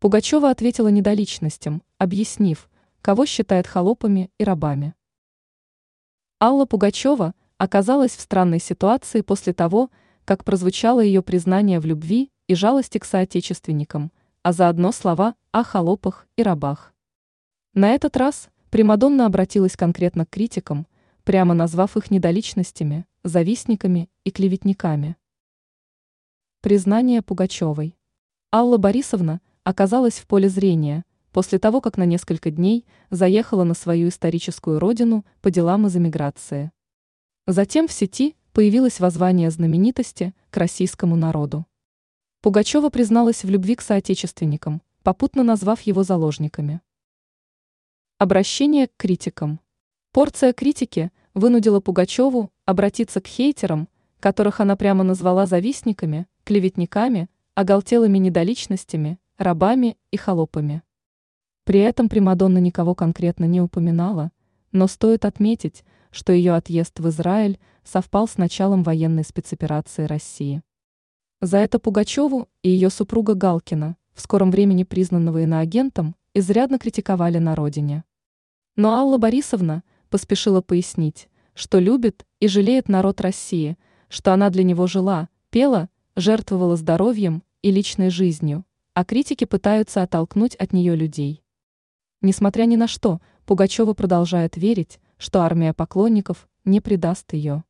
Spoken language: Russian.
Пугачева ответила недоличностям, объяснив, кого считает холопами и рабами. Алла Пугачева оказалась в странной ситуации после того, как прозвучало ее признание в любви и жалости к соотечественникам, а заодно слова о холопах и рабах. На этот раз Примадонна обратилась конкретно к критикам, прямо назвав их недоличностями, завистниками и клеветниками. Признание Пугачевой. Алла Борисовна оказалась в поле зрения после того, как на несколько дней заехала на свою историческую родину по делам из эмиграции. Затем в сети появилось воззвание знаменитости к российскому народу. Пугачева призналась в любви к соотечественникам, попутно назвав его заложниками. Обращение к критикам. Порция критики вынудила Пугачеву обратиться к хейтерам, которых она прямо назвала завистниками, клеветниками, оголтелыми недоличностями, рабами и холопами. При этом Примадонна никого конкретно не упоминала, но стоит отметить, что ее отъезд в Израиль совпал с началом военной спецоперации России. За это Пугачеву и ее супруга Галкина, в скором времени признанного иноагентом, изрядно критиковали на родине. Но Алла Борисовна поспешила пояснить, что любит и жалеет народ России, что она для него жила, пела, жертвовала здоровьем и личной жизнью, а критики пытаются оттолкнуть от нее людей. Несмотря ни на что, Пугачева продолжает верить, что армия поклонников не предаст ее.